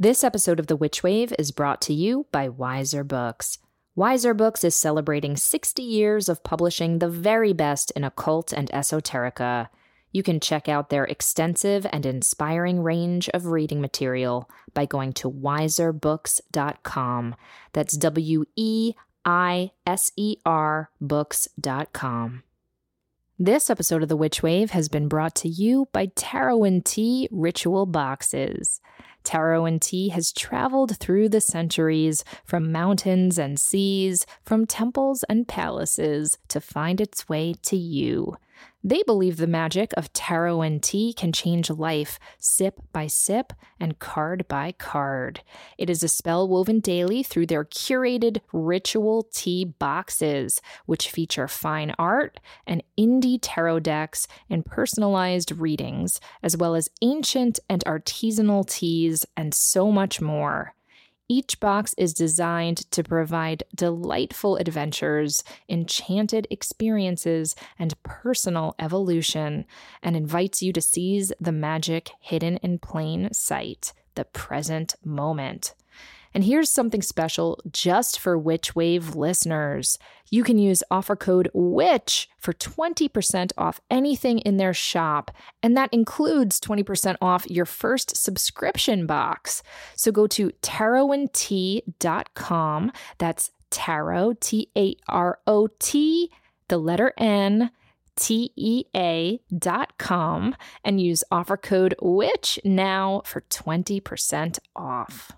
This episode of The Witch Wave is brought to you by Weiser Books. Weiser Books is celebrating 60 years of publishing the very best in occult and esoterica. You can check out their extensive and inspiring range of reading material by going to weiserbooks.com. That's W E I S E R books.com. This episode of The Witch Wave has been brought to you by Tarot and Tea Ritual Boxes. Tarot and Tea has traveled through the centuries from mountains and seas, from temples and palaces to find its way to you. They believe the magic of tarot and tea can change life sip by sip and card by card. It is a spell woven daily through their curated ritual tea boxes, which feature fine art and indie tarot decks and personalized readings, as well as ancient and artisanal teas and so much more. Each box is designed to provide delightful adventures, enchanted experiences, and personal evolution, and invites you to seize the magic hidden in plain sight, the present moment. And here's something special just for Witch Wave listeners. You can use offer code WITCH for 20% off anything in their shop, and that includes 20% off your first subscription box. So go to tarotandtea.com. That's tarot, T A R O T, the letter N. T-E-A dot com and use offer code WITCH now for 20% off.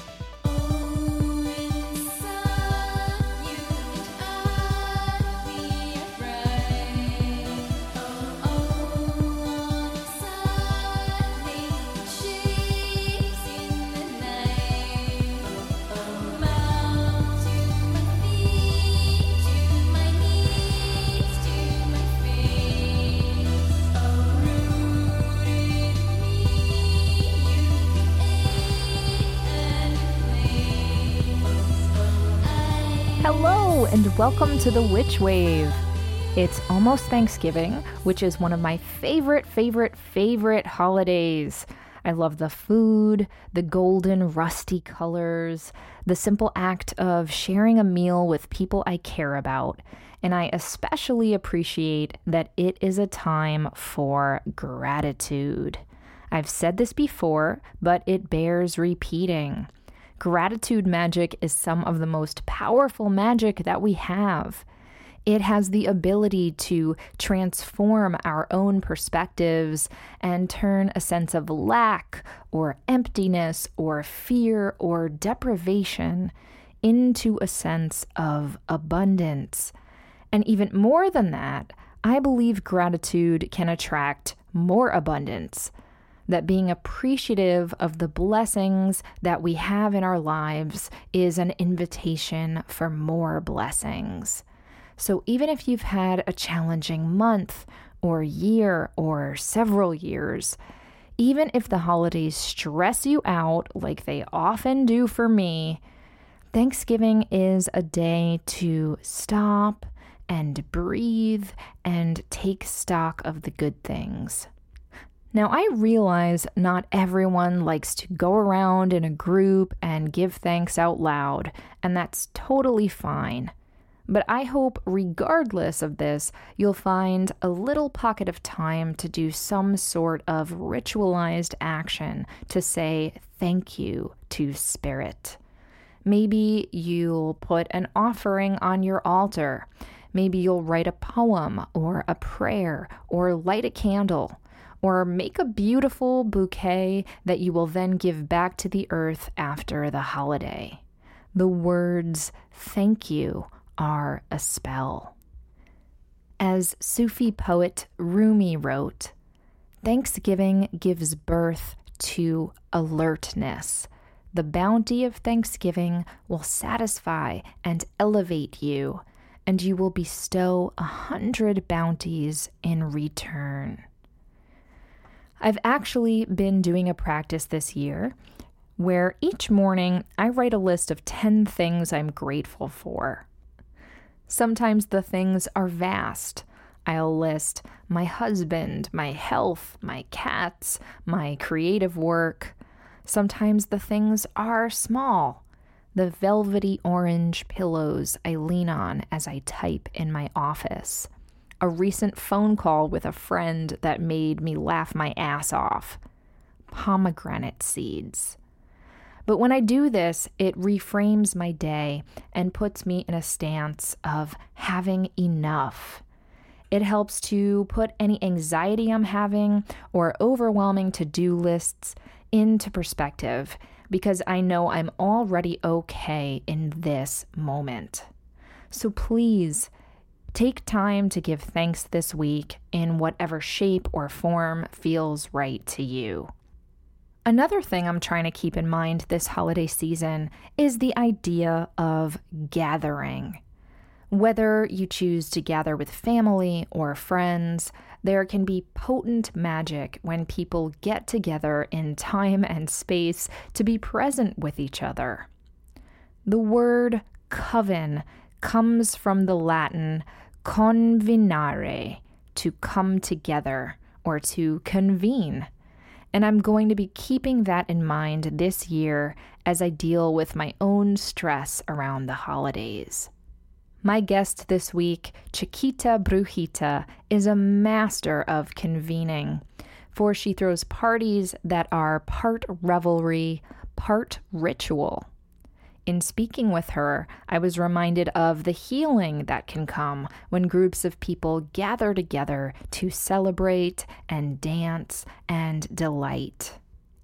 Welcome to the Witch Wave. It's almost Thanksgiving, which is one of my favorite, favorite, favorite holidays. I love the food, the golden, rusty colors, the simple act of sharing a meal with people I care about. And I especially appreciate that it is a time for gratitude. I've said this before, but it bears repeating. Gratitude magic is some of the most powerful magic that we have. It has the ability to transform our own perspectives and turn a sense of lack or emptiness or fear or deprivation into a sense of abundance. And even more than that, I believe gratitude can attract more abundance that being appreciative of the blessings that we have in our lives is an invitation for more blessings. So, even if you've had a challenging month or year or several years, even if the holidays stress you out like they often do for me, Thanksgiving is a day to stop and breathe and take stock of the good things. Now, I realize not everyone likes to go around in a group and give thanks out loud, and that's totally fine. But I hope, regardless of this, you'll find a little pocket of time to do some sort of ritualized action to say thank you to Spirit. Maybe you'll put an offering on your altar. Maybe you'll write a poem or a prayer or light a candle or make a beautiful bouquet that you will then give back to the earth after the holiday. The words thank you are a spell. As Sufi poet Rumi wrote, Thanksgiving gives birth to alertness. The bounty of Thanksgiving will satisfy and elevate you, and you will bestow a hundred bounties in return. I've actually been doing a practice this year where each morning I write a list of 10 things I'm grateful for. Sometimes the things are vast. I'll list my husband, my health, my cats, my creative work. Sometimes the things are small. The velvety orange pillows I lean on as I type in my office. A recent phone call with a friend that made me laugh my ass off. Pomegranate seeds. But when I do this, it reframes my day and puts me in a stance of having enough. It helps to put any anxiety I'm having or overwhelming to do lists into perspective because I know I'm already okay in this moment. So please take time to give thanks this week in whatever shape or form feels right to you. Another thing I'm trying to keep in mind this holiday season is the idea of gathering. Whether you choose to gather with family or friends, there can be potent magic when people get together in time and space to be present with each other. The word coven comes from the Latin convenare, to come together or to convene. And I'm going to be keeping that in mind this year as I deal with my own stress around the holidays. My guest this week, Chiquita Brujita, is a master of convening, for she throws parties that are part revelry, part ritual. In speaking with her, I was reminded of the healing that can come when groups of people gather together to celebrate and dance and delight.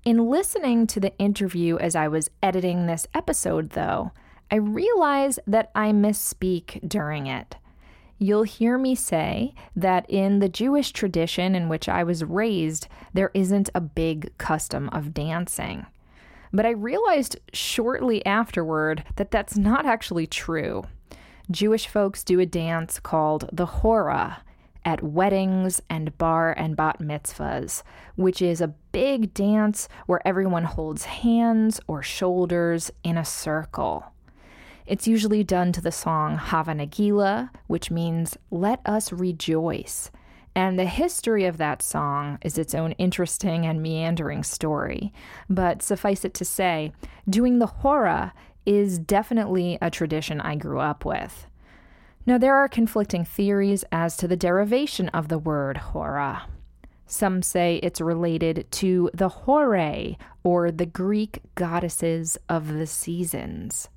In listening to the interview as I was editing this episode, though, I realize that I misspeak during it. You'll hear me say that in the Jewish tradition in which I was raised, there isn't a big custom of dancing. But I realized shortly afterward that that's not actually true. Jewish folks do a dance called the Hora at weddings and bar and bat mitzvahs, which is a big dance where everyone holds hands or shoulders in a circle. It's usually done to the song Hava Nagila, which means let us rejoice. And the history of that song is its own interesting and meandering story. But suffice it to say, doing the hora is definitely a tradition I grew up with. Now, there are conflicting theories as to the derivation of the word hora. Some say it's related to the Horae, or the Greek goddesses of the seasons.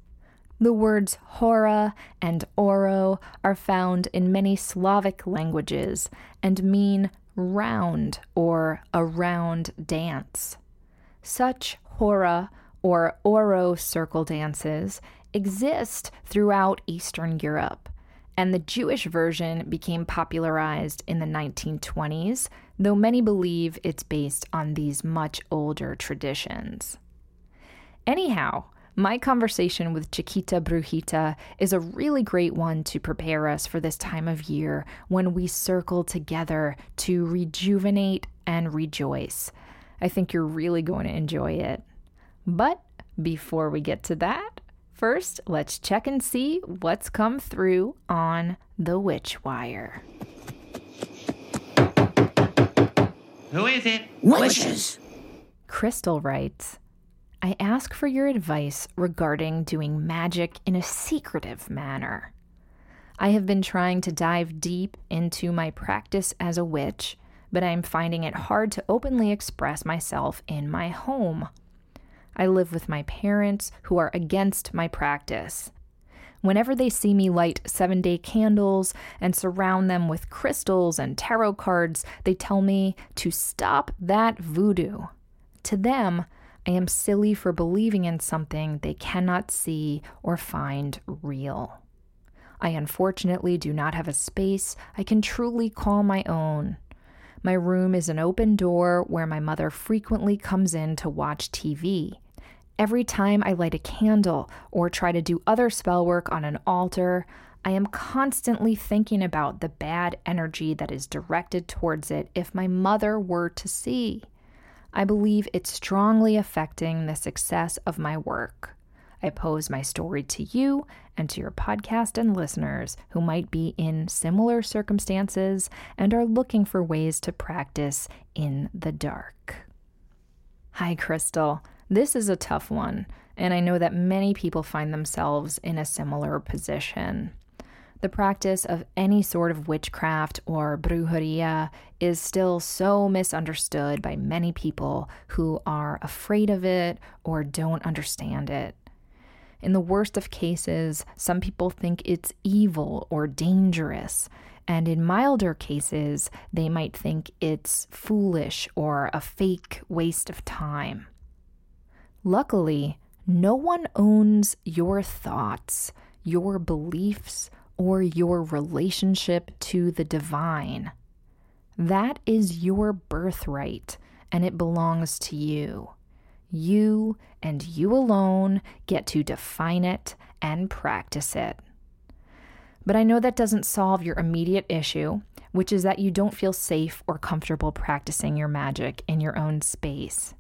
The words hora and oro are found in many Slavic languages and mean round or a round dance. Such hora or oro circle dances exist throughout Eastern Europe, and the Jewish version became popularized in the 1920s, though many believe it's based on these much older traditions. Anyhow, my conversation with Chiquita Brujita is a really great one to prepare us for this time of year when we circle together to rejuvenate and rejoice. I think you're really going to enjoy it. But before we get to that, first let's check and see what's come through on the Witch Wire. Who is it? Witches. Crystal writes, I ask for your advice regarding doing magic in a secretive manner. I have been trying to dive deep into my practice as a witch, but I am finding it hard to openly express myself in my home. I live with my parents who are against my practice. Whenever they see me light seven day candles and surround them with crystals and tarot cards, they tell me to stop that voodoo. To them, I am silly for believing in something they cannot see or find real. I unfortunately do not have a space I can truly call my own. My room is an open door where my mother frequently comes in to watch TV. Every time I light a candle or try to do other spell work on an altar, I am constantly thinking about the bad energy that is directed towards it if my mother were to see. I believe it's strongly affecting the success of my work. I pose my story to you and to your podcast and listeners who might be in similar circumstances and are looking for ways to practice in the dark. Hi, Crystal. This is a tough one, and I know that many people find themselves in a similar position. The practice of any sort of witchcraft or brujeria is still so misunderstood by many people who are afraid of it or don't understand it. In the worst of cases, some people think it's evil or dangerous, and in milder cases, they might think it's foolish or a fake waste of time. Luckily, no one owns your thoughts, your beliefs, or your relationship to the divine. That is your birthright, and it belongs to you. You and you alone get to define it and practice it. But I know that doesn't solve your immediate issue, which is that you don't feel safe or comfortable practicing your magic in your own space.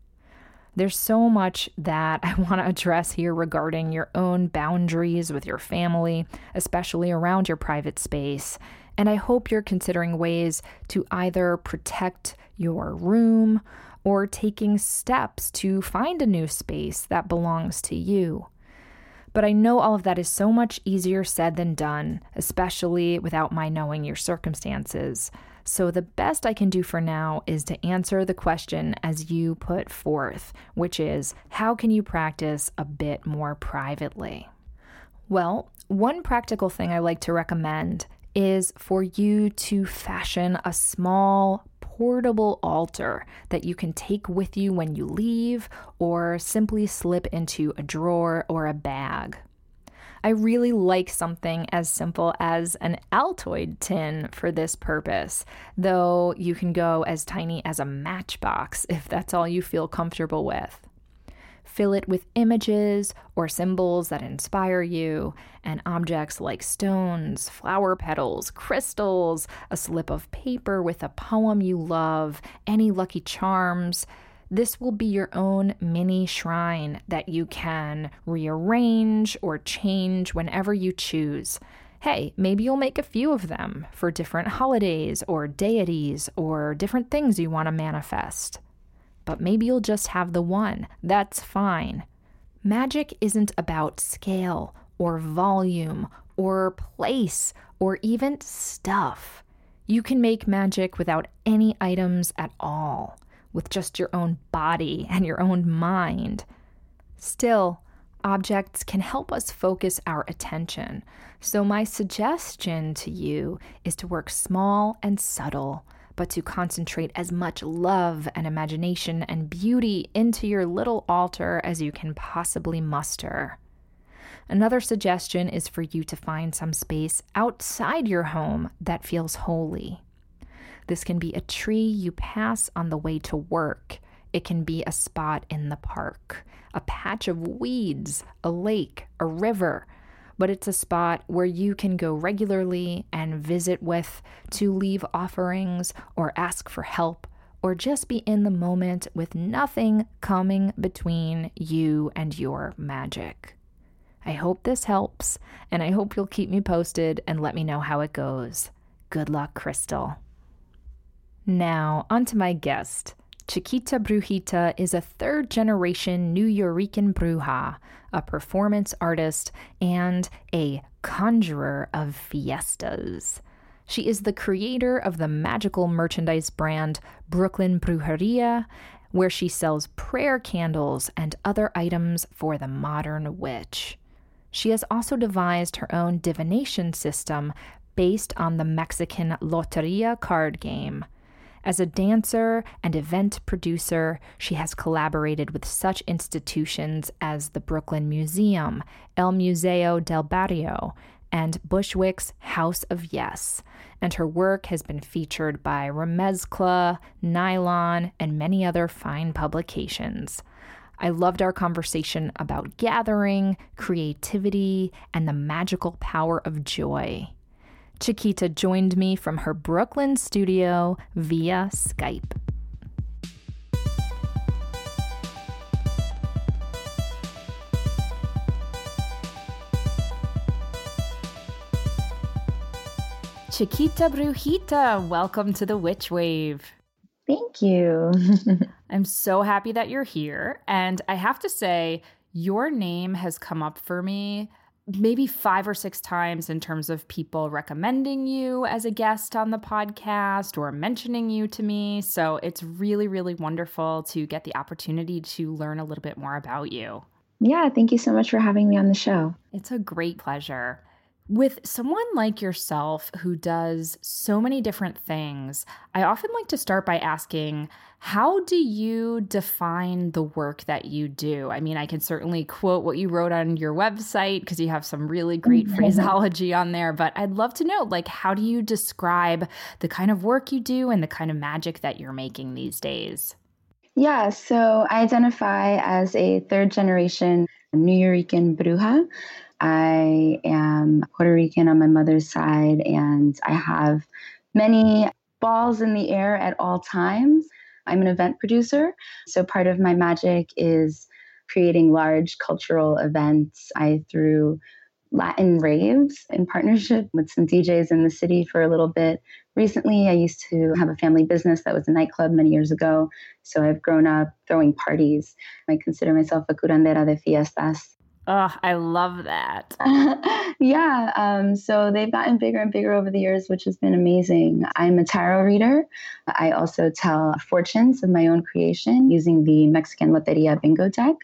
There's so much that I want to address here regarding your own boundaries with your family, especially around your private space. And I hope you're considering ways to either protect your room or taking steps to find a new space that belongs to you. But I know all of that is so much easier said than done, especially without my knowing your circumstances. So, the best I can do for now is to answer the question as you put forth, which is how can you practice a bit more privately? Well, one practical thing I like to recommend is for you to fashion a small portable altar that you can take with you when you leave or simply slip into a drawer or a bag. I really like something as simple as an Altoid tin for this purpose, though you can go as tiny as a matchbox if that's all you feel comfortable with. Fill it with images or symbols that inspire you, and objects like stones, flower petals, crystals, a slip of paper with a poem you love, any lucky charms. This will be your own mini shrine that you can rearrange or change whenever you choose. Hey, maybe you'll make a few of them for different holidays or deities or different things you want to manifest. But maybe you'll just have the one. That's fine. Magic isn't about scale or volume or place or even stuff. You can make magic without any items at all with just your own body and your own mind. Still, objects can help us focus our attention. So, my suggestion to you is to work small and subtle, but to concentrate as much love and imagination and beauty into your little altar as you can possibly muster. Another suggestion is for you to find some space outside your home that feels holy. This can be a tree you pass on the way to work. It can be a spot in the park, a patch of weeds, a lake, a river. But it's a spot where you can go regularly and visit with to leave offerings or ask for help or just be in the moment with nothing coming between you and your magic. I hope this helps, and I hope you'll keep me posted and let me know how it goes. Good luck, Crystal. Now, onto my guest. Chiquita Brujita is a third generation Nuyorican bruja, a performance artist, and a conjurer of fiestas. She is the creator of the magical merchandise brand Brooklyn Brujeria, where she sells prayer candles and other items for the modern witch. She has also devised her own divination system based on the Mexican Loteria card game. As a dancer and event producer, she has collaborated with such institutions as the Brooklyn Museum, El Museo del Barrio, and Bushwick's House of Yes, and her work has been featured by Remezcla, Nylon, and many other fine publications. I loved our conversation about gathering, creativity, and the magical power of joy. Chiquita joined me from her Brooklyn studio via Skype. Chiquita Brujita, welcome to the Witch Wave. Thank you. I'm so happy that you're here. And I have to say, your name has come up for me maybe five or six times in terms of people recommending you as a guest on the podcast or mentioning you to me. So it's really, really wonderful to get the opportunity to learn a little bit more about you. Yeah, thank you so much for having me on the show. It's a great pleasure. With someone like yourself who does so many different things, I often like to start by asking, how do you define the work that you do? I mean, I can certainly quote what you wrote on your website because you have some really great mm-hmm. phraseology on there, but I'd love to know like how do you describe the kind of work you do and the kind of magic that you're making these days? Yeah, so I identify as a third generation Nuyorican bruja. I am Puerto Rican on my mother's side, and I have many balls in the air at all times. I'm an event producer, so part of my magic is creating large cultural events. I threw Latin raves in partnership with some DJs in the city for a little bit. Recently, I used to have a family business that was a nightclub many years ago. So I've grown up throwing parties. I consider myself a curandera de fiestas. Oh, I love that. yeah. Um, so they've gotten bigger and bigger over the years, which has been amazing. I'm a tarot reader. I also tell fortunes of my own creation using the Mexican Loteria bingo deck.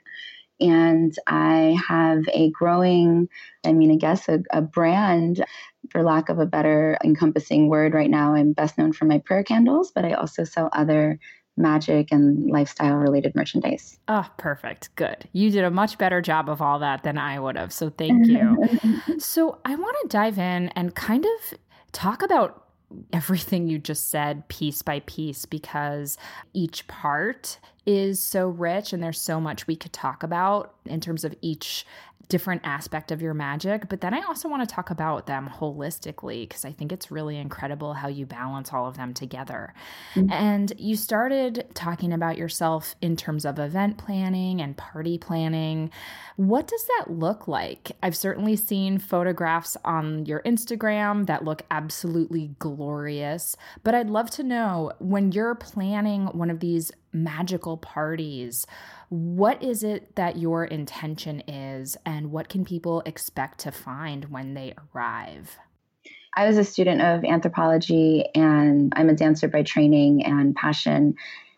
And I have a growing, I mean, I guess a, a brand, for lack of a better encompassing word right now. I'm best known for my prayer candles, but I also sell other magic and lifestyle related merchandise. Oh, perfect. Good. You did a much better job of all that than I would have. So thank you. so I want to dive in and kind of talk about everything you just said piece by piece because each part is so rich and there's so much we could talk about in terms of each different aspect of your magic. But then I also want to talk about them holistically because I think it's really incredible how you balance all of them together. Mm-hmm. And you started talking about yourself in terms of event planning and party planning. What does that look like? I've certainly seen photographs on your Instagram that look absolutely glorious, but I'd love to know when you're planning one of these magical parties, what is it that your intention is, and what can people expect to find when they arrive? I was a student of anthropology and I'm a dancer by training and passion.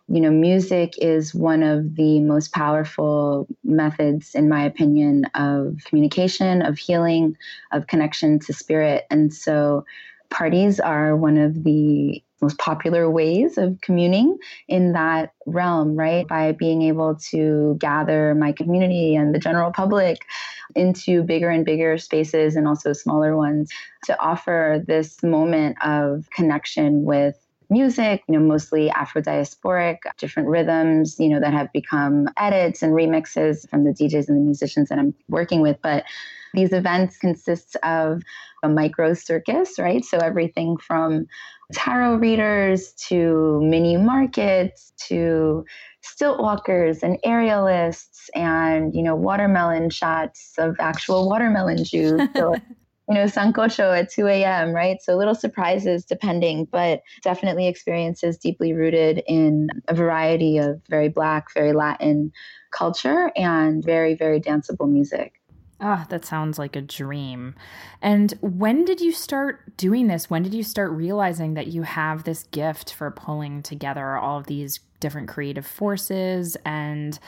You know, music is one of the most powerful methods, in my opinion, of communication, of healing, of connection to spirit. And so, parties are one of the most popular ways of communing in that realm, right? By being able to gather my community and the general public into bigger and bigger spaces and also smaller ones to offer this moment of connection with music, you know, mostly Afro diasporic, different rhythms, you know, that have become edits and remixes from the DJs and the musicians that I'm working with. But these events consist of a micro circus, right? So everything from tarot readers to mini markets to stilt walkers and aerialists and you know watermelon shots of actual watermelon juice. So, you know sancocho at 2 a.m right? So little surprises depending but definitely experiences deeply rooted in a variety of very black very latin culture and very very danceable music Ah, oh, that sounds like a dream. And when did you start doing this? When did you start realizing that you have this gift for pulling together all of these different creative forces and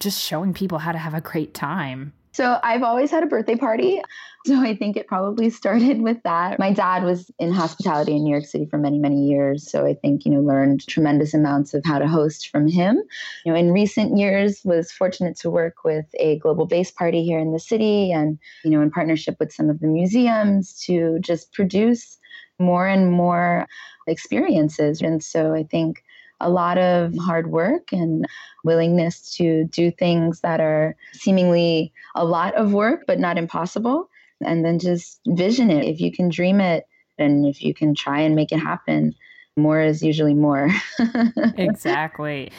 just showing people how to have a great time? So I've always had a birthday party. So I think it probably started with that. My dad was in hospitality in New York City for many, many years. So I think, you know, learned tremendous amounts of how to host from him. You know, in recent years was fortunate to work with a global base party here in the city and, you know, in partnership with some of the museums to just produce more and more experiences. And so I think a lot of hard work and willingness to do things that are seemingly a lot of work, but not impossible. And then just vision it. If you can dream it and if you can try and make it happen, more is usually more. exactly.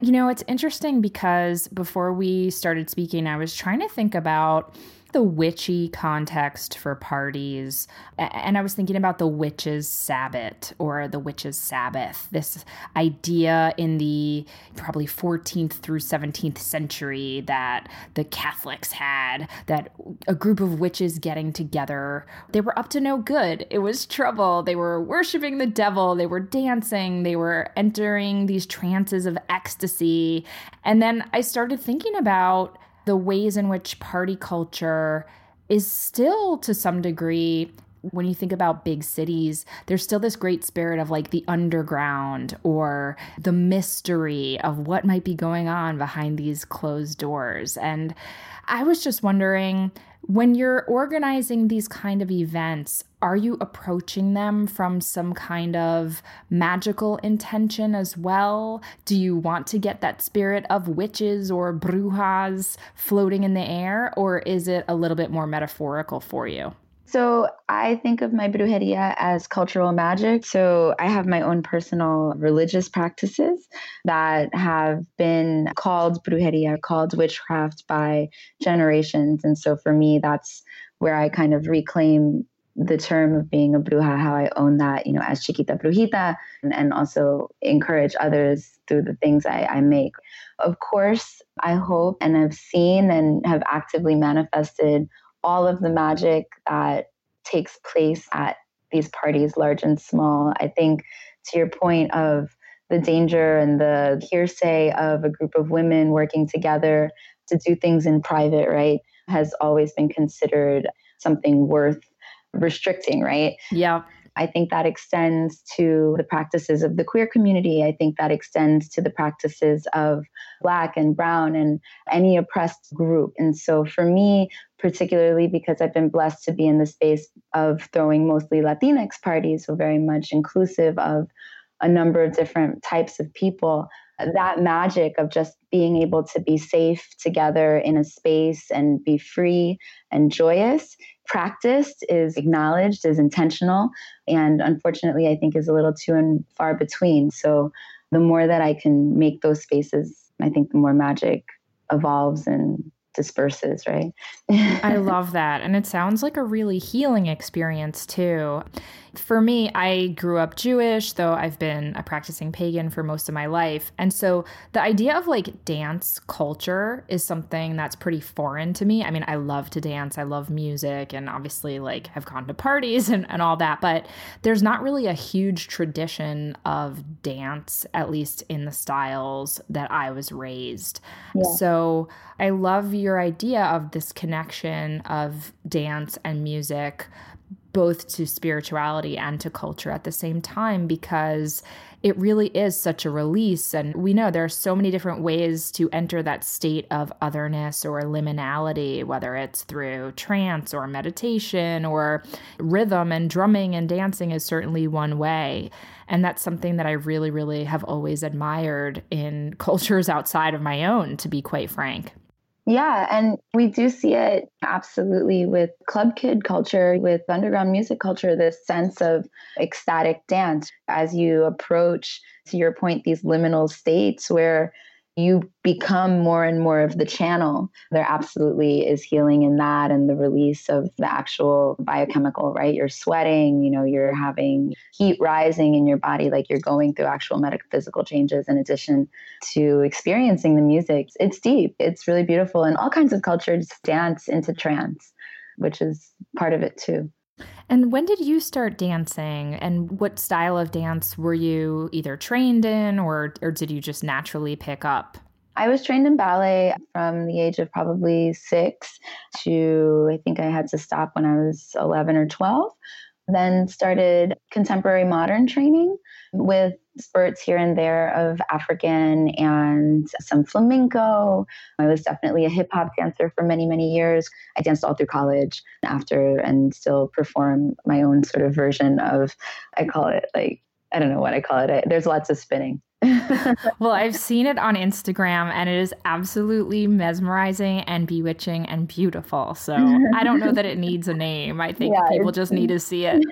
You know, it's interesting because before we started speaking, I was trying to think about the witchy context for parties, and I was thinking about the witches' Sabbath or the witches' Sabbath, this idea in the probably 14th through 17th century that the Catholics had, that a group of witches getting together, they were up to no good. It was trouble. They were worshiping the devil, they were dancing, they were entering these trances of ecstasy. And then I started thinking about the ways in which party culture is still to some degree when you think about big cities, there's still this great spirit of like the underground or the mystery of what might be going on behind these closed doors. And I was just wondering when you're organizing these kind of events, are you approaching them from some kind of magical intention as well? Do you want to get that spirit of witches or brujas floating in the air, or is it a little bit more metaphorical for you? So I think of my brujeria as cultural magic. So I have my own personal religious practices that have been called brujeria, called witchcraft by generations. And so for me, that's where I kind of reclaim the term of being a bruja, how I own that, you know, as chiquita brujita, and, and also encourage others through the things I, I make. Of course, I hope and have seen and have actively manifested all of the magic that takes place at these parties, large and small. I think to your point of the danger and the hearsay of a group of women working together to do things in private, right, has always been considered something worth restricting, right? Yeah. I think that extends to the practices of the queer community. I think that extends to the practices of Black and Brown and any oppressed group. And so for me, particularly because I've been blessed to be in the space of throwing mostly Latinx parties, so very much inclusive of a number of different types of people. That magic of just being able to be safe together in a space and be free and joyous practiced is acknowledged is intentional and unfortunately i think is a little too and far between. So the more that i can make those spaces i think the more magic evolves and disperses, right? I love that. And it sounds like a really healing experience, too. For me, I grew up Jewish, though I've been a practicing pagan for most of my life. And so the idea of like dance culture is something that's pretty foreign to me. I mean, I love to dance, I love music, and obviously, like, have gone to parties and, and all that. But there's not really a huge tradition of dance, at least in the styles that I was raised. Yeah. So I love your idea of this connection of dance and music both to spirituality and to culture at the same time because it really is such a release. And we know there are so many different ways to enter that state of otherness or liminality, whether it's through trance or meditation or rhythm and drumming and dancing is certainly one way. And that's something that I really, really have always admired in cultures outside of my own, to be quite frank. Yeah, and we do see it absolutely with club kid culture, with underground music culture, this sense of ecstatic dance. As you approach, to your point, these liminal states where you become more and more of the channel. There absolutely is healing in that and the release of the actual biochemical, right? You're sweating, you know, you're having heat rising in your body, like you're going through actual metaphysical changes in addition to experiencing the music. It's deep, it's really beautiful. And all kinds of cultures dance into trance, which is part of it too. And when did you start dancing and what style of dance were you either trained in or or did you just naturally pick up? I was trained in ballet from the age of probably 6 to I think I had to stop when I was 11 or 12. Then started contemporary modern training with spurts here and there of African and some flamenco. I was definitely a hip hop dancer for many, many years. I danced all through college after and still perform my own sort of version of, I call it like, I don't know what I call it. There's lots of spinning. well, I've seen it on Instagram and it is absolutely mesmerizing and bewitching and beautiful. So I don't know that it needs a name. I think yeah, people just need to see it.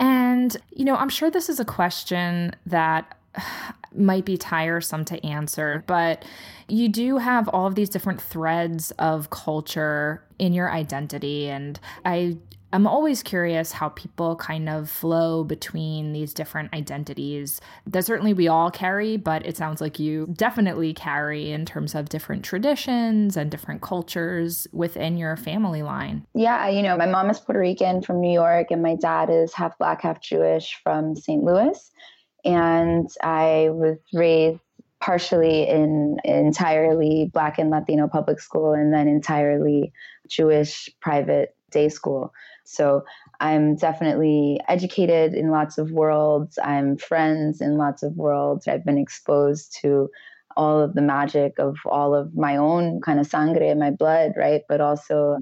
And, you know, I'm sure this is a question that might be tiresome to answer, but you do have all of these different threads of culture in your identity. And I I'm always curious how people kind of flow between these different identities that certainly we all carry, but it sounds like you definitely carry in terms of different traditions and different cultures within your family line. Yeah, you know, my mom is Puerto Rican from New York, and my dad is half black, half Jewish from St. Louis. And I was raised partially in entirely black and Latino public school and then entirely Jewish private day school. So I'm definitely educated in lots of worlds. I'm friends in lots of worlds. I've been exposed to all of the magic of all of my own kind of sangre, my blood, right? But also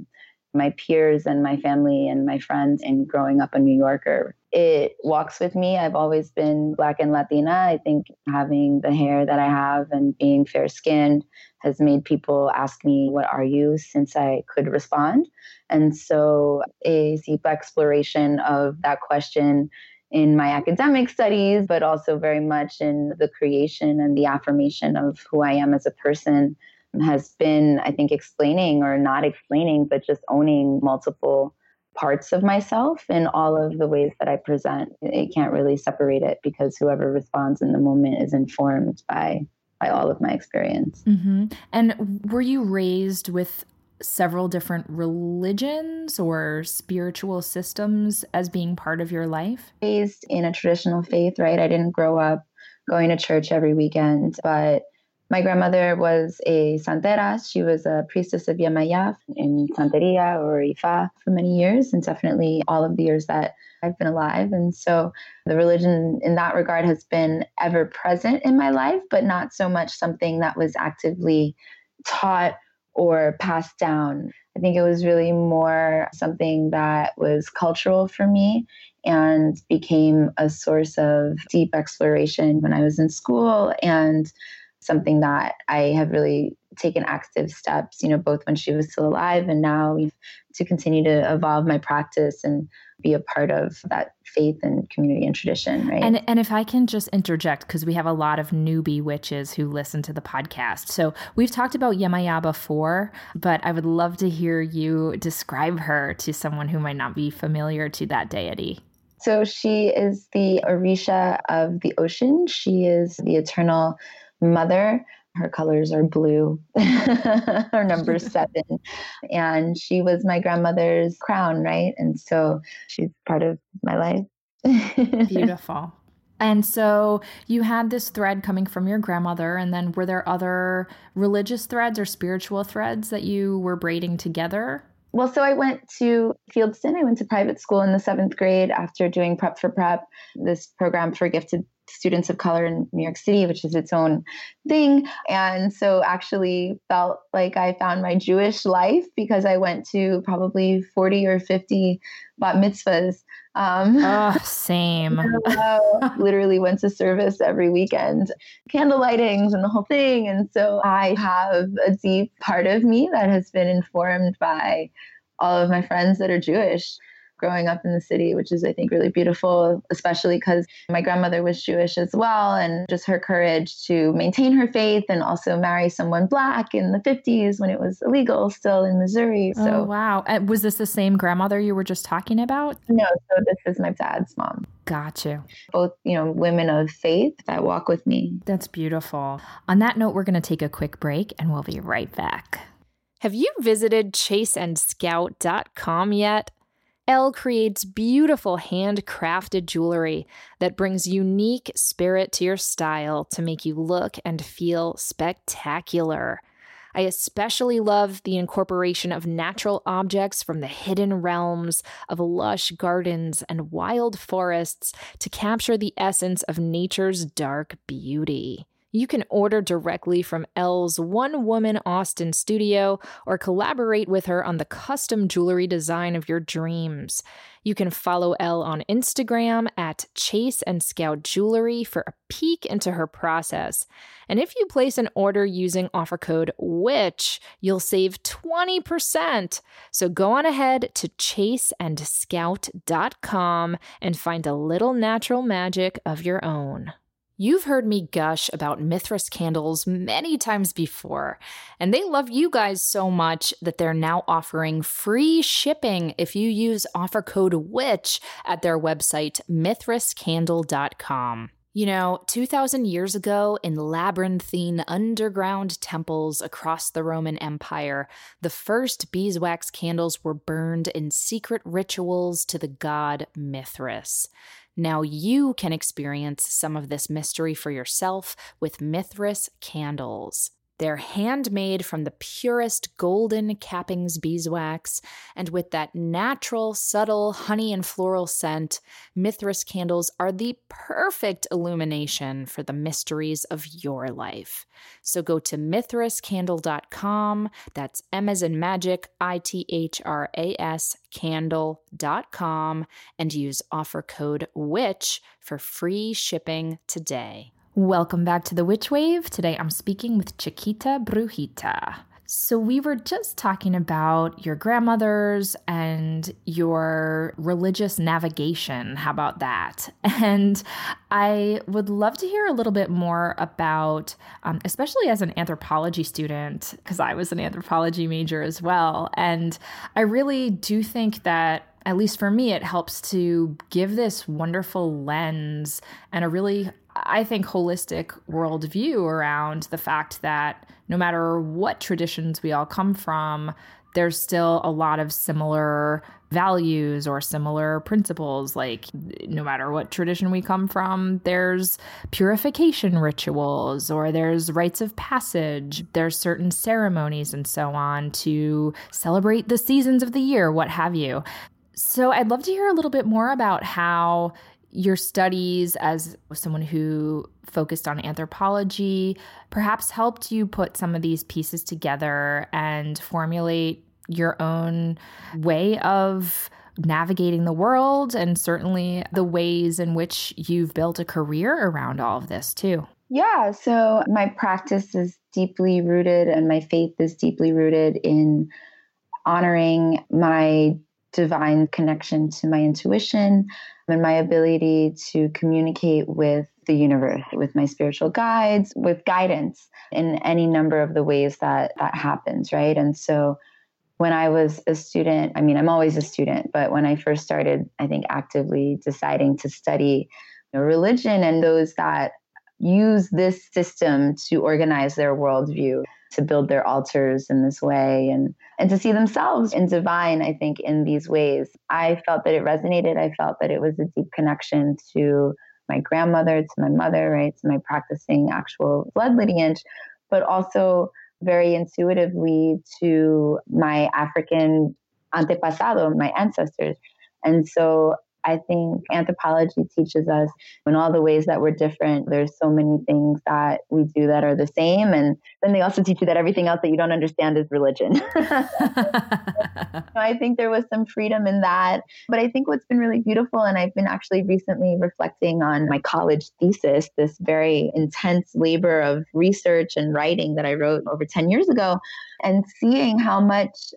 my peers and my family and my friends and growing up a New Yorker. It walks with me. I've always been Black and Latina. I think having the hair that I have and being fair skinned has made people ask me, What are you? since I could respond. And so a deep exploration of that question in my academic studies, but also very much in the creation and the affirmation of who I am as a person has been, I think, explaining or not explaining, but just owning multiple parts of myself in all of the ways that I present. It can't really separate it because whoever responds in the moment is informed by by all of my experience. Mm-hmm. And were you raised with several different religions or spiritual systems as being part of your life? Raised in a traditional faith, right? I didn't grow up going to church every weekend, but my grandmother was a santera. She was a priestess of Yemaya in Santeria or Ifa for many years, and definitely all of the years that I've been alive. And so the religion in that regard has been ever present in my life, but not so much something that was actively taught or passed down. I think it was really more something that was cultural for me and became a source of deep exploration when I was in school and something that I have really taken active steps, you know, both when she was still alive and now to continue to evolve my practice and be a part of that faith and community and tradition, right? And and if I can just interject because we have a lot of newbie witches who listen to the podcast. So we've talked about Yemaya before, but I would love to hear you describe her to someone who might not be familiar to that deity. So she is the Orisha of the ocean. She is the eternal mother. Her colors are blue, her number seven. And she was my grandmother's crown, right? And so she's part of my life. Beautiful. And so you had this thread coming from your grandmother, and then were there other religious threads or spiritual threads that you were braiding together? Well, so I went to Fieldston. I went to private school in the seventh grade after doing Prep for Prep, this program for gifted students of color in New York City, which is its own thing. And so actually felt like I found my Jewish life because I went to probably 40 or 50 bat mitzvahs. Um, oh, same. literally went to service every weekend, candle lightings and the whole thing. And so I have a deep part of me that has been informed by all of my friends that are Jewish growing up in the city, which is, I think, really beautiful, especially because my grandmother was Jewish as well. And just her courage to maintain her faith and also marry someone black in the 50s when it was illegal still in Missouri. So, oh, wow. Uh, was this the same grandmother you were just talking about? No. So, this is my dad's mom. Got you. Both, you know, women of faith that walk with me. That's beautiful. On that note, we're going to take a quick break and we'll be right back. Have you visited chaseandscout.com yet? Elle creates beautiful handcrafted jewelry that brings unique spirit to your style to make you look and feel spectacular. I especially love the incorporation of natural objects from the hidden realms of lush gardens and wild forests to capture the essence of nature's dark beauty. You can order directly from Elle's one woman Austin studio or collaborate with her on the custom jewelry design of your dreams. You can follow Elle on Instagram at Chase and Scout Jewelry for a peek into her process. And if you place an order using offer code WITCH, you'll save 20%. So go on ahead to chaseandscout.com and find a little natural magic of your own. You've heard me gush about Mithras candles many times before, and they love you guys so much that they're now offering free shipping if you use offer code WITCH at their website, mithrascandle.com. You know, 2,000 years ago, in labyrinthine underground temples across the Roman Empire, the first beeswax candles were burned in secret rituals to the god Mithras. Now you can experience some of this mystery for yourself with Mithras candles. They're handmade from the purest golden cappings beeswax, and with that natural, subtle honey and floral scent, Mithras candles are the perfect illumination for the mysteries of your life. So go to mithrascandle.com, that's M as in magic, I T H R A S candle.com, and use offer code WITCH for free shipping today. Welcome back to the Witch Wave. Today I'm speaking with Chiquita Brujita. So, we were just talking about your grandmothers and your religious navigation. How about that? And I would love to hear a little bit more about, um, especially as an anthropology student, because I was an anthropology major as well. And I really do think that at least for me, it helps to give this wonderful lens and a really I think, holistic worldview around the fact that no matter what traditions we all come from, there's still a lot of similar values or similar principles. Like, no matter what tradition we come from, there's purification rituals or there's rites of passage, there's certain ceremonies and so on to celebrate the seasons of the year, what have you. So, I'd love to hear a little bit more about how your studies as someone who focused on anthropology perhaps helped you put some of these pieces together and formulate your own way of navigating the world and certainly the ways in which you've built a career around all of this too. Yeah, so my practice is deeply rooted and my faith is deeply rooted in honoring my divine connection to my intuition and my ability to communicate with the universe, with my spiritual guides, with guidance in any number of the ways that that happens, right? And so when I was a student, I mean, I'm always a student, but when I first started, I think actively deciding to study you know, religion and those that use this system to organize their worldview to build their altars in this way and and to see themselves in divine i think in these ways. I felt that it resonated. I felt that it was a deep connection to my grandmother to my mother right to my practicing actual blood lineage but also very intuitively to my african antepasado my ancestors. And so I think anthropology teaches us in all the ways that we're different, there's so many things that we do that are the same. And then they also teach you that everything else that you don't understand is religion. I think there was some freedom in that. But I think what's been really beautiful, and I've been actually recently reflecting on my college thesis, this very intense labor of research and writing that I wrote over 10 years ago, and seeing how much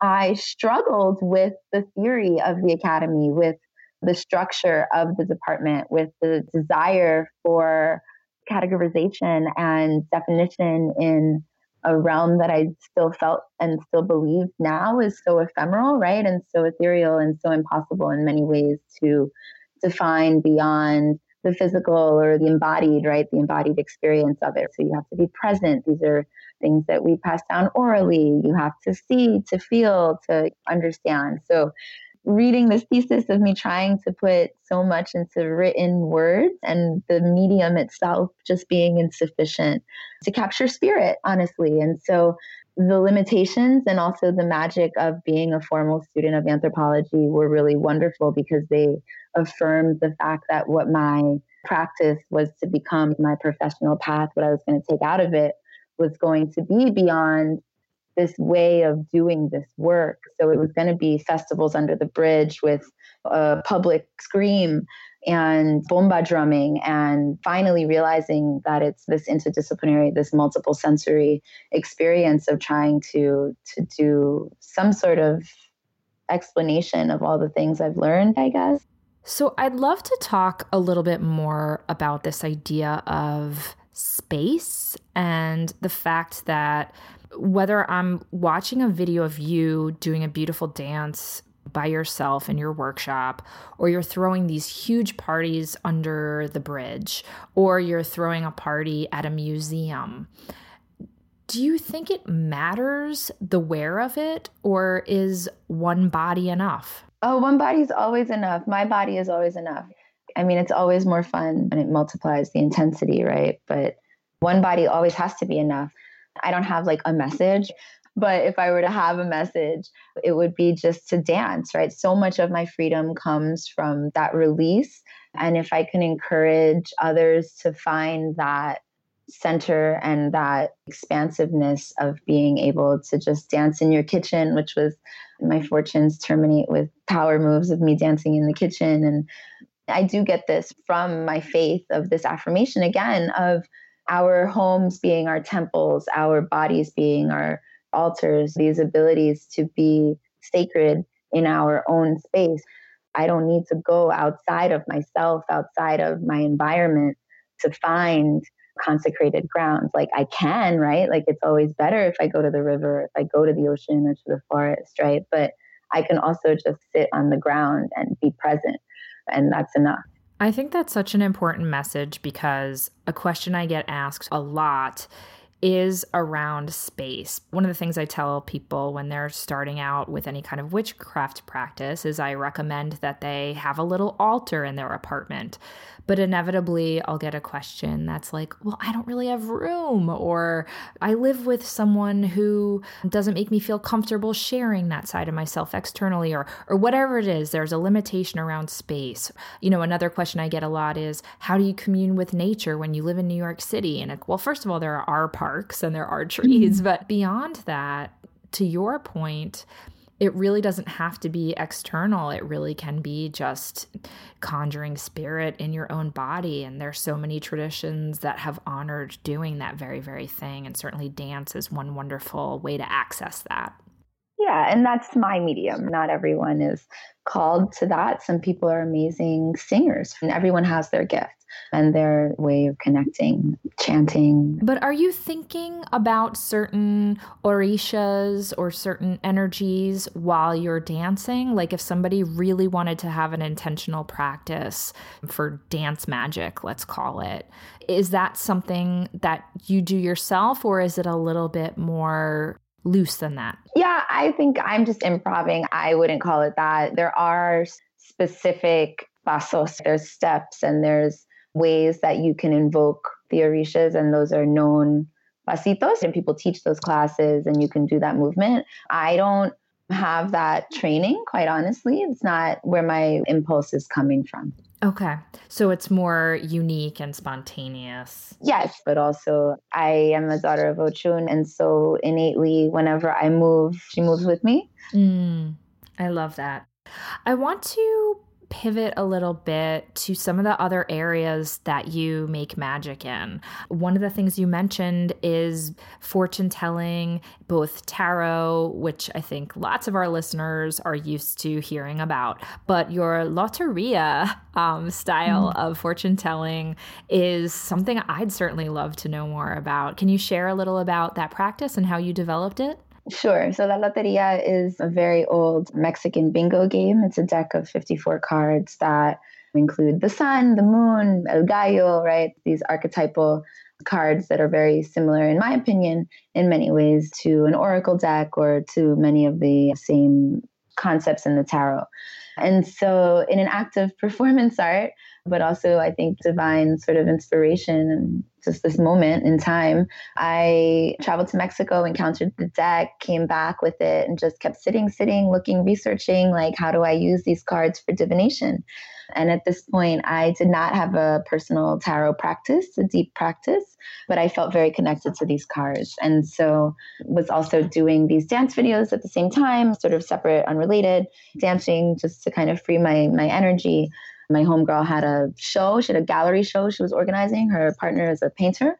I struggled with the theory of the academy, with the structure of the department with the desire for categorization and definition in a realm that I still felt and still believe now is so ephemeral, right? And so ethereal and so impossible in many ways to define beyond the physical or the embodied, right? The embodied experience of it. So you have to be present. These are things that we pass down orally. You have to see, to feel, to understand. So reading this thesis of me trying to put so much into written words and the medium itself just being insufficient to capture spirit, honestly. And so the limitations and also the magic of being a formal student of anthropology were really wonderful because they affirmed the fact that what my practice was to become my professional path, what I was going to take out of it was going to be beyond this way of doing this work. So it was going to be festivals under the bridge with a public scream and bomba drumming and finally realizing that it's this interdisciplinary this multiple sensory experience of trying to to do some sort of explanation of all the things I've learned, I guess. So, I'd love to talk a little bit more about this idea of space and the fact that whether I'm watching a video of you doing a beautiful dance by yourself in your workshop, or you're throwing these huge parties under the bridge, or you're throwing a party at a museum. Do you think it matters the where of it, or is one body enough? Oh, one body is always enough. My body is always enough. I mean, it's always more fun and it multiplies the intensity, right? But one body always has to be enough. I don't have like a message, but if I were to have a message, it would be just to dance, right? So much of my freedom comes from that release. And if I can encourage others to find that center and that expansiveness of being able to just dance in your kitchen, which was my fortunes terminate with power moves of me dancing in the kitchen. And I do get this from my faith of this affirmation again of our homes being our temples, our bodies being our altars, these abilities to be sacred in our own space. I don't need to go outside of myself, outside of my environment to find consecrated grounds. Like I can, right? Like it's always better if I go to the river, if I go to the ocean or to the forest, right? But I can also just sit on the ground and be present, and that's enough. I think that's such an important message because a question I get asked a lot is around space. One of the things I tell people when they're starting out with any kind of witchcraft practice is I recommend that they have a little altar in their apartment. But inevitably, I'll get a question that's like, well, I don't really have room, or I live with someone who doesn't make me feel comfortable sharing that side of myself externally, or, or whatever it is. There's a limitation around space. You know, another question I get a lot is, how do you commune with nature when you live in New York City? And, well, first of all, there are parks and there are trees, mm-hmm. but beyond that, to your point, it really doesn't have to be external. It really can be just conjuring spirit in your own body. And there's so many traditions that have honored doing that very, very thing. And certainly dance is one wonderful way to access that. Yeah, and that's my medium. Not everyone is called to that. Some people are amazing singers, and everyone has their gift and their way of connecting, chanting. But are you thinking about certain orishas or certain energies while you're dancing? Like if somebody really wanted to have an intentional practice for dance magic, let's call it, is that something that you do yourself or is it a little bit more loose than that? Yeah, I think I'm just improving. I wouldn't call it that. There are specific pasos, there's steps, and there's ways that you can invoke the orishas, and those are known pasitos, and people teach those classes, and you can do that movement. I don't have that training, quite honestly. It's not where my impulse is coming from. Okay. So it's more unique and spontaneous. Yes, but also I am a daughter of Ochun. And so innately, whenever I move, she moves with me. Mm, I love that. I want to pivot a little bit to some of the other areas that you make magic in. One of the things you mentioned is fortune telling, both tarot, which I think lots of our listeners are used to hearing about, but your loteria um, style mm. of fortune telling is something I'd certainly love to know more about. Can you share a little about that practice and how you developed it? Sure. So La Loteria is a very old Mexican bingo game. It's a deck of 54 cards that include the sun, the moon, el gallo, right? These archetypal cards that are very similar, in my opinion, in many ways to an oracle deck or to many of the same concepts in the tarot. And so, in an act of performance art, but also I think divine sort of inspiration and just this moment in time. I traveled to Mexico, encountered the deck, came back with it, and just kept sitting, sitting, looking, researching like, how do I use these cards for divination? And at this point, I did not have a personal tarot practice, a deep practice, but I felt very connected to these cards. And so was also doing these dance videos at the same time, sort of separate, unrelated, dancing just to kind of free my my energy. My homegirl had a show, she had a gallery show she was organizing. Her partner is a painter.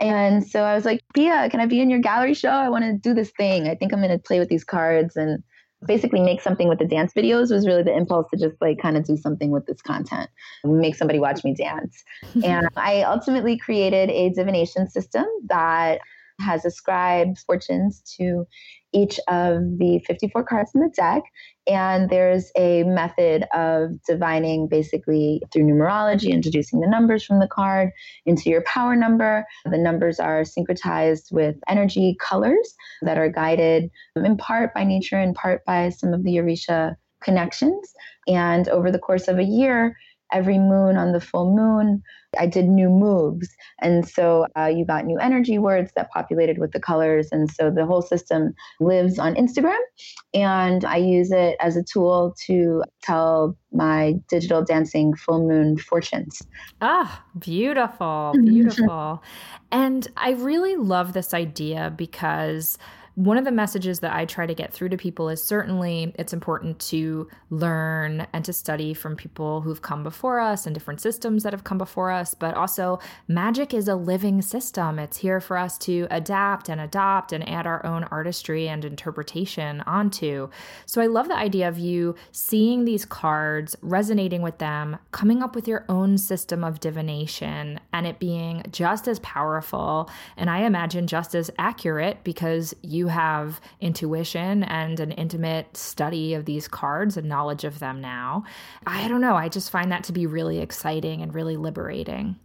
And so I was like, Pia, can I be in your gallery show? I want to do this thing. I think I'm going to play with these cards. And basically make something with the dance videos was really the impulse to just like kind of do something with this content, make somebody watch me dance. and I ultimately created a divination system that has ascribed fortunes to each of the 54 cards in the deck. And there's a method of divining basically through numerology, introducing the numbers from the card into your power number. The numbers are syncretized with energy colors that are guided in part by nature, in part by some of the Orisha connections. And over the course of a year, every moon on the full moon, I did new moves. And so uh, you got new energy words that populated with the colors. And so the whole system lives on Instagram. And I use it as a tool to tell my digital dancing full moon fortunes. Ah, beautiful, beautiful. and I really love this idea because one of the messages that I try to get through to people is certainly it's important to learn and to study from people who've come before us and different systems that have come before us, but also magic is a living system. It's here for us to adapt and adopt and add our own artistry and interpretation onto. So I love the idea of you seeing these cards, resonating with them, coming up with your own system of divination, and it being just as powerful and I imagine just as accurate because you you have intuition and an intimate study of these cards and knowledge of them now. I don't know. I just find that to be really exciting and really liberating.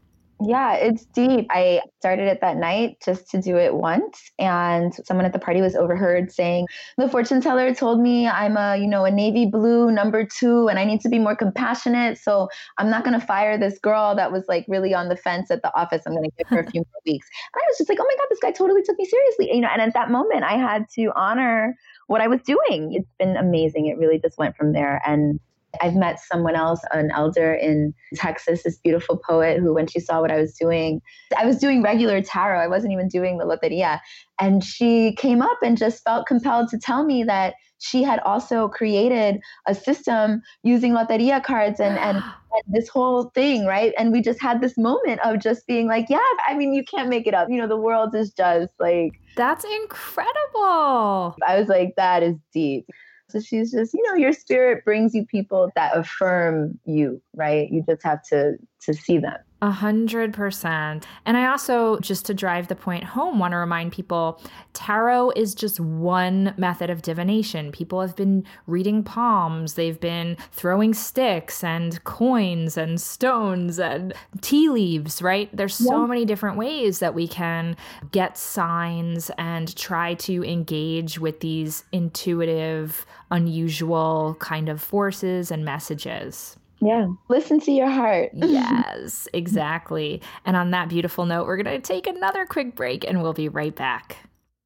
Yeah, it's deep. I started it that night just to do it once. And someone at the party was overheard saying, The fortune teller told me I'm a, you know, a navy blue number two and I need to be more compassionate. So I'm not gonna fire this girl that was like really on the fence at the office. I'm gonna give her a few more weeks. And I was just like, oh my God, this guy totally took me seriously. You know, and at that moment I had to honor what I was doing. It's been amazing. It really just went from there. And I've met someone else, an elder in Texas, this beautiful poet who, when she saw what I was doing, I was doing regular tarot. I wasn't even doing the loteria. And she came up and just felt compelled to tell me that she had also created a system using loteria cards and, and, and, this whole thing, right? And we just had this moment of just being like, yeah, I mean, you can't make it up. You know, the world is just like. That's incredible. I was like, that is deep. So she's just, you know, your spirit brings you people that affirm you, right? You just have to to see them. A hundred percent. And I also, just to drive the point home, want to remind people tarot is just one method of divination. People have been reading palms, they've been throwing sticks and coins and stones and tea leaves, right? There's so yeah. many different ways that we can get signs and try to engage with these intuitive, unusual kind of forces and messages. Yeah. Listen to your heart. yes, exactly. And on that beautiful note, we're going to take another quick break and we'll be right back.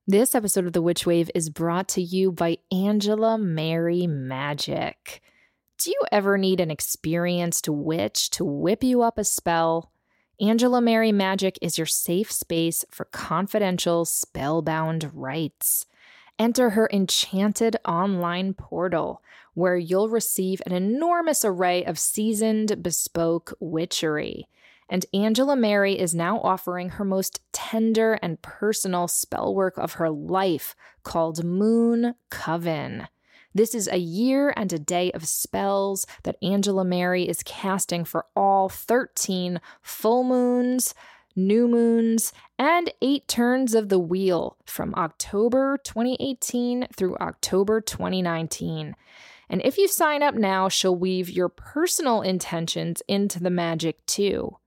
This episode of The Witch Wave is brought to you by Angela Mary Magick. Do you ever need an experienced witch to whip you up a spell? Angela Mary Magick is your safe space for confidential, spellbound rites. Enter her enchanted online portal where you'll receive an enormous array of seasoned, bespoke witchery. And Angela Mary is now offering her most tender and personal spell work of her life called Moon Coven. This is a year and a day of spells that Angela Mary is casting for all 13 full moons, new moons, and eight turns of the wheel from October 2018 through October 2019. And if you sign up now, she'll weave your personal intentions into the magic too.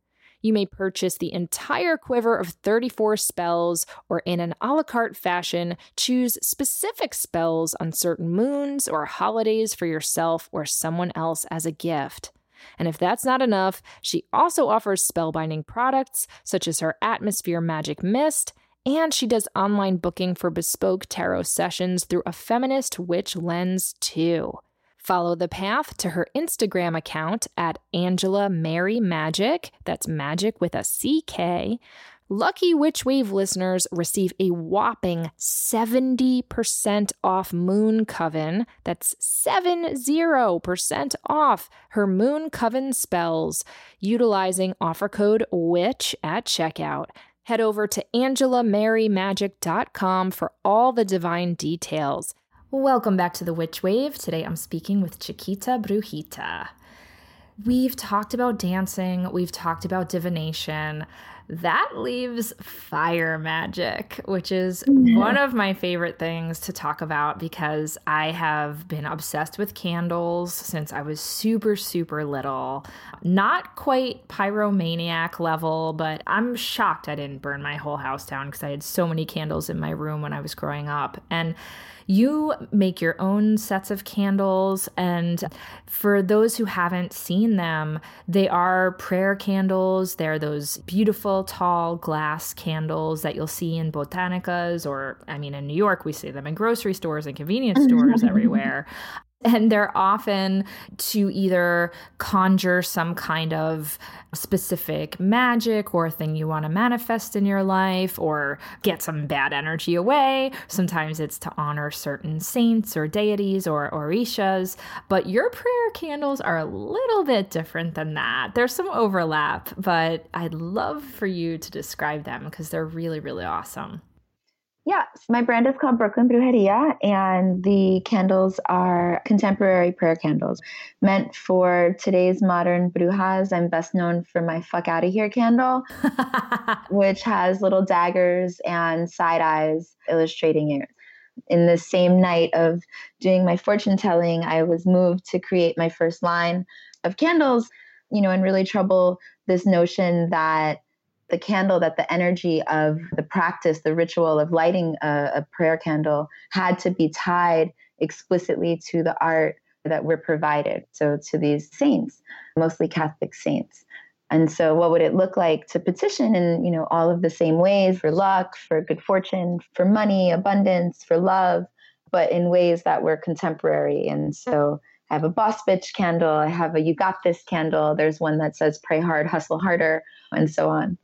You may purchase the entire quiver of 34 spells, or in an a la carte fashion, choose specific spells on certain moons or holidays for yourself or someone else as a gift. And if that's not enough, she also offers spellbinding products such as her Atmosphere Magic Mist, and she does online booking for bespoke tarot sessions through a feminist witch lens, too. Follow the path to her Instagram account at Angela Mary Magick. That's magic with a CK. Lucky Witch Wave listeners receive a whopping 70% off Moon Coven. That's 70% off her Moon Coven spells utilizing offer code WITCH at checkout. Head over to AngelaMaryMagick.com for all the divine details. Welcome back to the Witch Wave. Today I'm speaking with Chiquita Brujita. We've talked about dancing, we've talked about divination. That leaves fire magic, which is one of my favorite things to talk about because I have been obsessed with candles since I was super, super little. Not quite pyromaniac level, but I'm shocked I didn't burn my whole house down because I had so many candles in my room when I was growing up. And you make your own sets of candles. And for those who haven't seen them, they are prayer candles. They're those beautiful, tall glass candles that you'll see in botanicas, or I mean, in New York, we see them in grocery stores and convenience stores everywhere. And they're often to either conjure some kind of specific magic or thing you want to manifest in your life or get some bad energy away. Sometimes it's to honor certain saints or deities or orishas. But your prayer candles are a little bit different than that. There's some overlap, but I'd love for you to describe them because they're really, really awesome. Yeah, my brand is called Brooklyn Brujeria, and the candles are contemporary prayer candles meant for today's modern brujas. I'm best known for my fuck out of here candle, which has little daggers and side eyes illustrating it. In the same night of doing my fortune telling, I was moved to create my first line of candles, you know, and really trouble this notion that the candle that the energy of the practice, the ritual of lighting a, a, prayer candle had to be tied explicitly to the art that we're provided. So to these saints, mostly Catholic saints. And so what would it look like to petition in, you know, all of the same ways for luck, for good fortune, for money, abundance, for love, but in ways that were contemporary. And so I have a boss bitch candle, I have a you got this candle, there's one that says pray hard, hustle harder, and so on.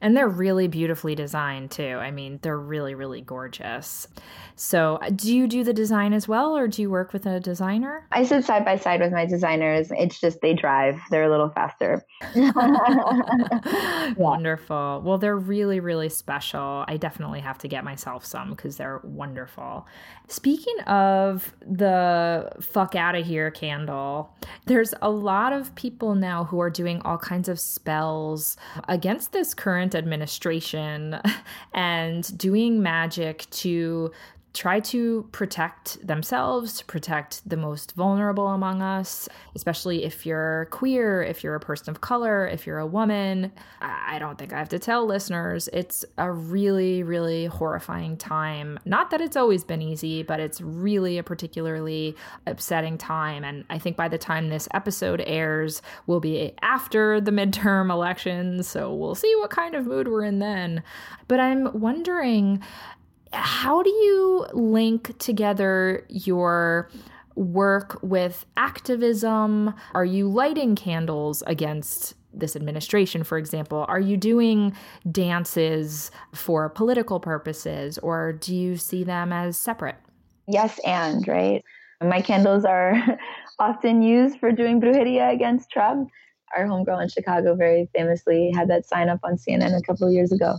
And they're really beautifully designed too. I mean, they're really, really gorgeous. So, uh, do you do the design as well, or do you work with a designer? I sit side by side with my designers. It's just they drive, they're a little faster. Wonderful. Well, they're really, really special. I definitely have to get myself some because they're wonderful. Speaking of the fuck out of here candle, there's a lot of people now who are doing all kinds of spells against this current administration and doing magic to try to protect themselves, protect the most vulnerable among us, especially if you're queer, if you're a person of color, if you're a woman. I don't think I have to tell listeners, it's a really, really horrifying time. Not that it's always been easy, but it's really a particularly upsetting time. And I think by the time this episode airs, we'll be after the midterm elections. So we'll see what kind of mood we're in then. But I'm wondering how do you link together your work with activism? Are you lighting candles against this administration, for example? Are you doing dances for political purposes, or do you see them as separate? Yes, and right. My candles are often used for doing brujeria against Trump. Our homegirl in Chicago very famously had that sign up on CNN a couple of years ago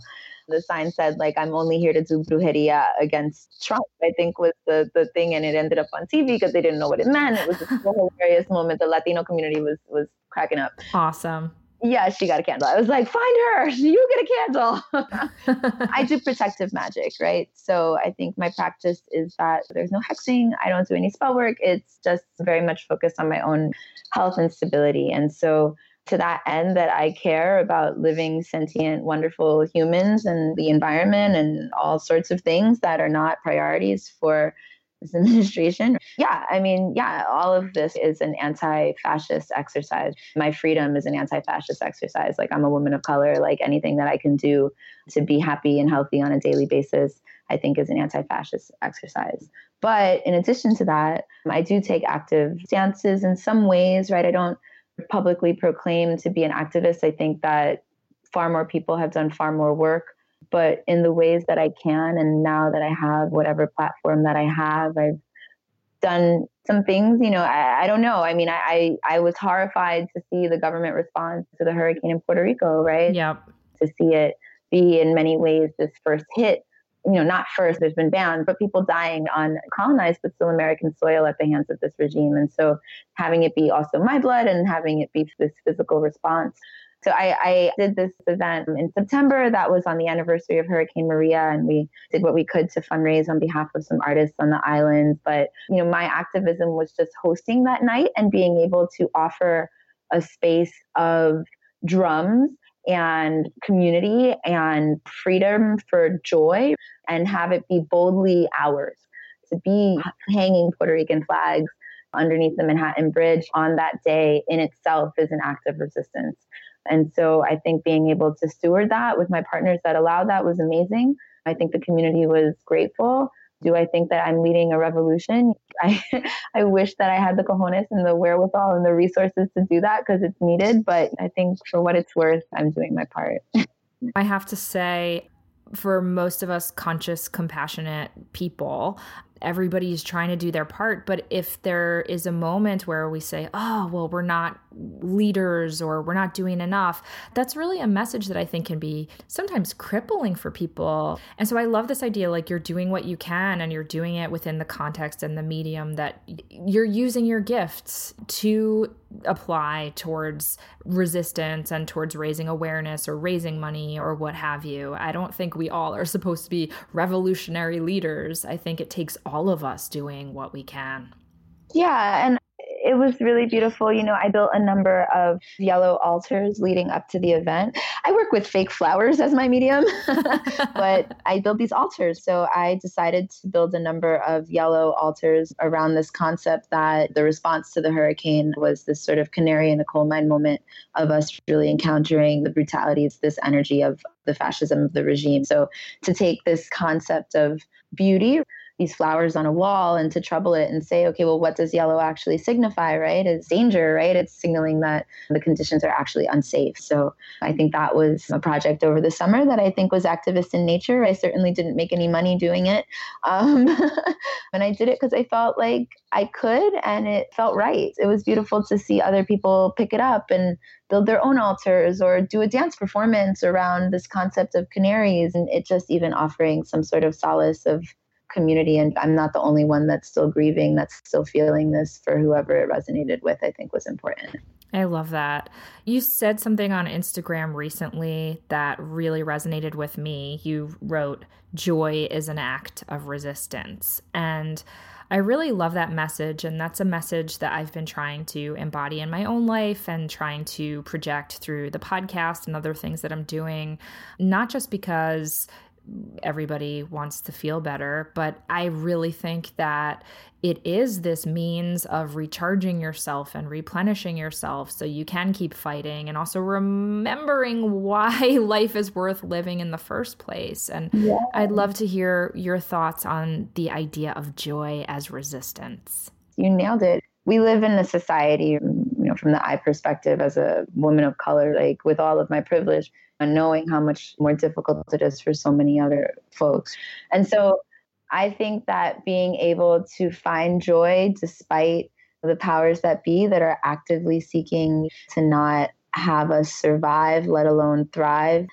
the sign said like I'm only here to do brujeria against Trump. I think was the the thing, and it ended up on TV because they didn't know what it meant. It was a hilarious moment. The Latino community was was cracking up. Awesome. Yeah, she got a candle. I was like, find her. You get a candle. I do protective magic, right? So I think my practice is that there's no hexing. I don't do any spell work. It's just very much focused on my own health and stability. And so to that end that I care about living sentient, wonderful humans and the environment and all sorts of things that are not priorities for this administration. Yeah, I mean, yeah, all of this is an anti fascist exercise. My freedom is an anti fascist exercise. Like, I'm a woman of color, like, anything that I can do to be happy and healthy on a daily basis, I think is an anti fascist exercise. But in addition to that, I do take active stances in some ways, right? I don't publicly proclaim to be an activist, I think that far more people have done far more work. But in the ways that I can, and now that I have whatever platform that I have, I've done some things. You know, I, I don't know. I mean, I, I, I was horrified to see the government response to the hurricane in Puerto Rico, right? Yep. To see it be in many ways this first hit you know, not first, there's been banned, but people dying on colonized but still American soil at the hands of this regime. And so having it be also my blood and having it be this physical response. So I, I did this event in September that was on the anniversary of Hurricane Maria, and we did what we could to fundraise on behalf of some artists on the island. But, you know, my activism was just hosting that night and being able to offer a space of drums and community and freedom for joy and have it be boldly ours to be hanging Puerto Rican flags underneath the Manhattan Bridge on that day in itself is an act of resistance. And so I think being able to steward that with my partners that allowed that was amazing. I think the community was grateful. Do I think that I'm leading a revolution? I, I wish that I had the cojones and the wherewithal and the resources to do that because it's needed. But I think for what it's worth, I'm doing my part. I have to say, for most of us conscious, compassionate people, everybody's trying to do their part. But if there is a moment where we say, oh, well, we're not leaders or we're not doing enough, that's really a message that I think can be sometimes crippling for people. And so I love this idea like you're doing what you can and you're doing it within the context and the medium that you're using your gifts to apply towards resistance and towards raising awareness or raising money or what have you. I don't think we all are supposed to be revolutionary leaders. I think it takes of us doing what we can. Yeah, and it was really beautiful. You know, I built a number of yellow altars leading up to the event. I work with fake flowers as my medium, but I built these altars. So I decided to build a number of yellow altars around this concept that the response to the hurricane was this sort of canary in a coal mine moment of us really encountering the brutalities, this energy of the fascism of the regime. So to take this concept of beauty these flowers on a wall and to trouble it and say, okay, well, what does yellow actually signify, right? It's danger, right? It's signaling that the conditions are actually unsafe. So I think that was a project over the summer that I think was activist in nature. I certainly didn't make any money doing it. Um, and I did it because I felt like I could and it felt right. It was beautiful to see other people pick it up and build their own altars or do a dance performance around this concept of canaries and it just even offering some sort of solace of community and i'm not the only one that's still grieving that's still feeling this for whoever it resonated with i think was important I love that. You said something on Instagram recently that really resonated with me. You wrote, Joy is an act of resistance. And I really love that message. And that's a message that I've been trying to embody in my own life and trying to project through the podcast and other things that I'm doing, not just because everybody wants to feel better. But I really think that it is this means of recharging yourself and replenishing yourself so you can keep fighting and also remembering why life is worth living in the first place. And yeah. I'd love to hear your thoughts on the idea of joy as resistance. You nailed it. We live in a society, you know, from the I perspective as a woman of color, like with all of my privilege, and knowing how much more difficult it is for so many other folks. And so I think that being able to find joy despite the powers that be that are actively seeking to not have us survive, let alone thrive.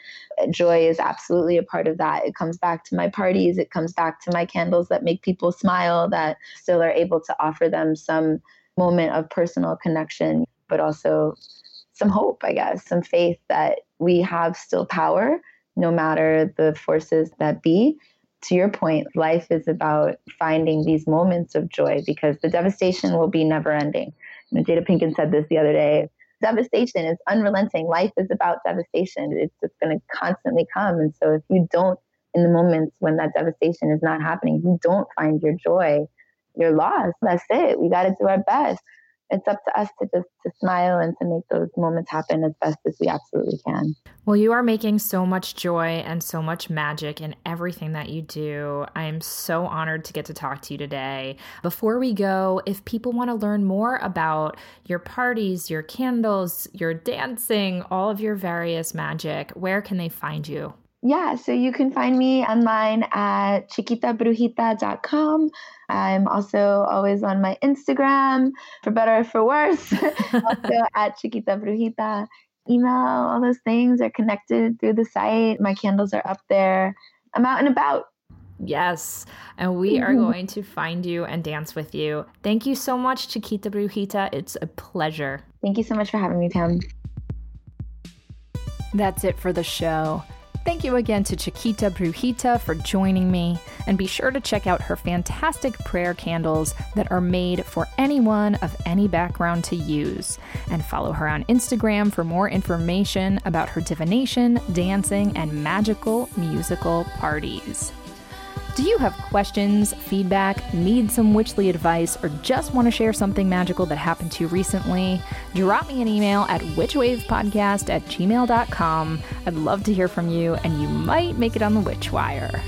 Joy is absolutely a part of that. It comes back to my parties, it comes back to my candles that make people smile, that still are able to offer them some moment of personal connection, but also some hope, I guess, some faith that we have still power no matter the forces that be. To your point, life is about finding these moments of joy because the devastation will be never ending. You know, Jada Pinkett said this the other day. Devastation is unrelenting. Life is about devastation. It's just going to constantly come. And so if you don't, in the moments when that devastation is not happening, you don't find your joy, you're lost. That's it. We got to do our best it's up to us to just to smile and to make those moments happen as best as we absolutely can. Well, you are making so much joy and so much magic in everything that you do. I'm so honored to get to talk to you today. Before we go, if people want to learn more about your parties, your candles, your dancing, all of your various magic, where can they find you? Yeah, so you can find me online at chiquitabrujita.com. I'm also always on my Instagram, for better or for worse, also at Chiquita Brujita. Email, all those things are connected through the site. My candles are up there. I'm out and about. Yes. And we are mm-hmm. going to find you and dance with you. Thank you so much, Chiquita Brujita. It's a pleasure. Thank you so much for having me, Pam. That's it for the show. Thank you again to Chiquita Brujita for joining me, and be sure to check out her fantastic prayer candles that are made for anyone of any background to use. And follow her on Instagram for more information about her divination, dancing, and magical musical parties. Do you have questions, feedback, need some Witchly advice, or just want to share something magical that happened to you recently? Drop me an email at witchwavepodcast at gmail.com. I'd love to hear from you, and you might make it on the Witchwire.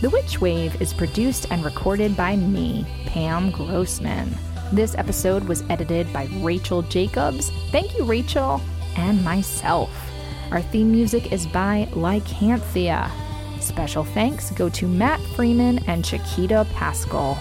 The Witch Wave is produced and recorded by me, Pam Grossman. This episode was edited by Rachel Jacobs. Thank you, Rachel, and myself. Our theme music is by Lykanthea. Special thanks go to Matt Freeman and Chiquita Pascal.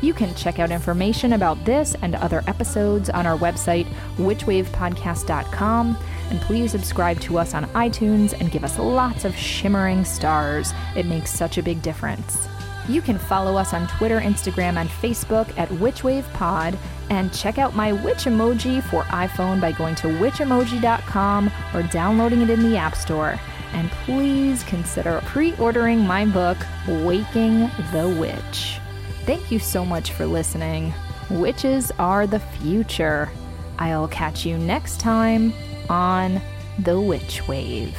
You can check out information about this and other episodes on our website, witchwavepodcast.com, and please subscribe to us on iTunes and give us lots of shimmering stars. It makes such a big difference. You can follow us on Twitter, Instagram, and Facebook at WitchWavePod, and check out my witch emoji for iPhone by going to witchemoji.com or downloading it in the App Store and please consider pre ordering my book, Waking the Witch. Thank you so much for listening. Witches are the future. I'll catch you next time on The Witch Wave.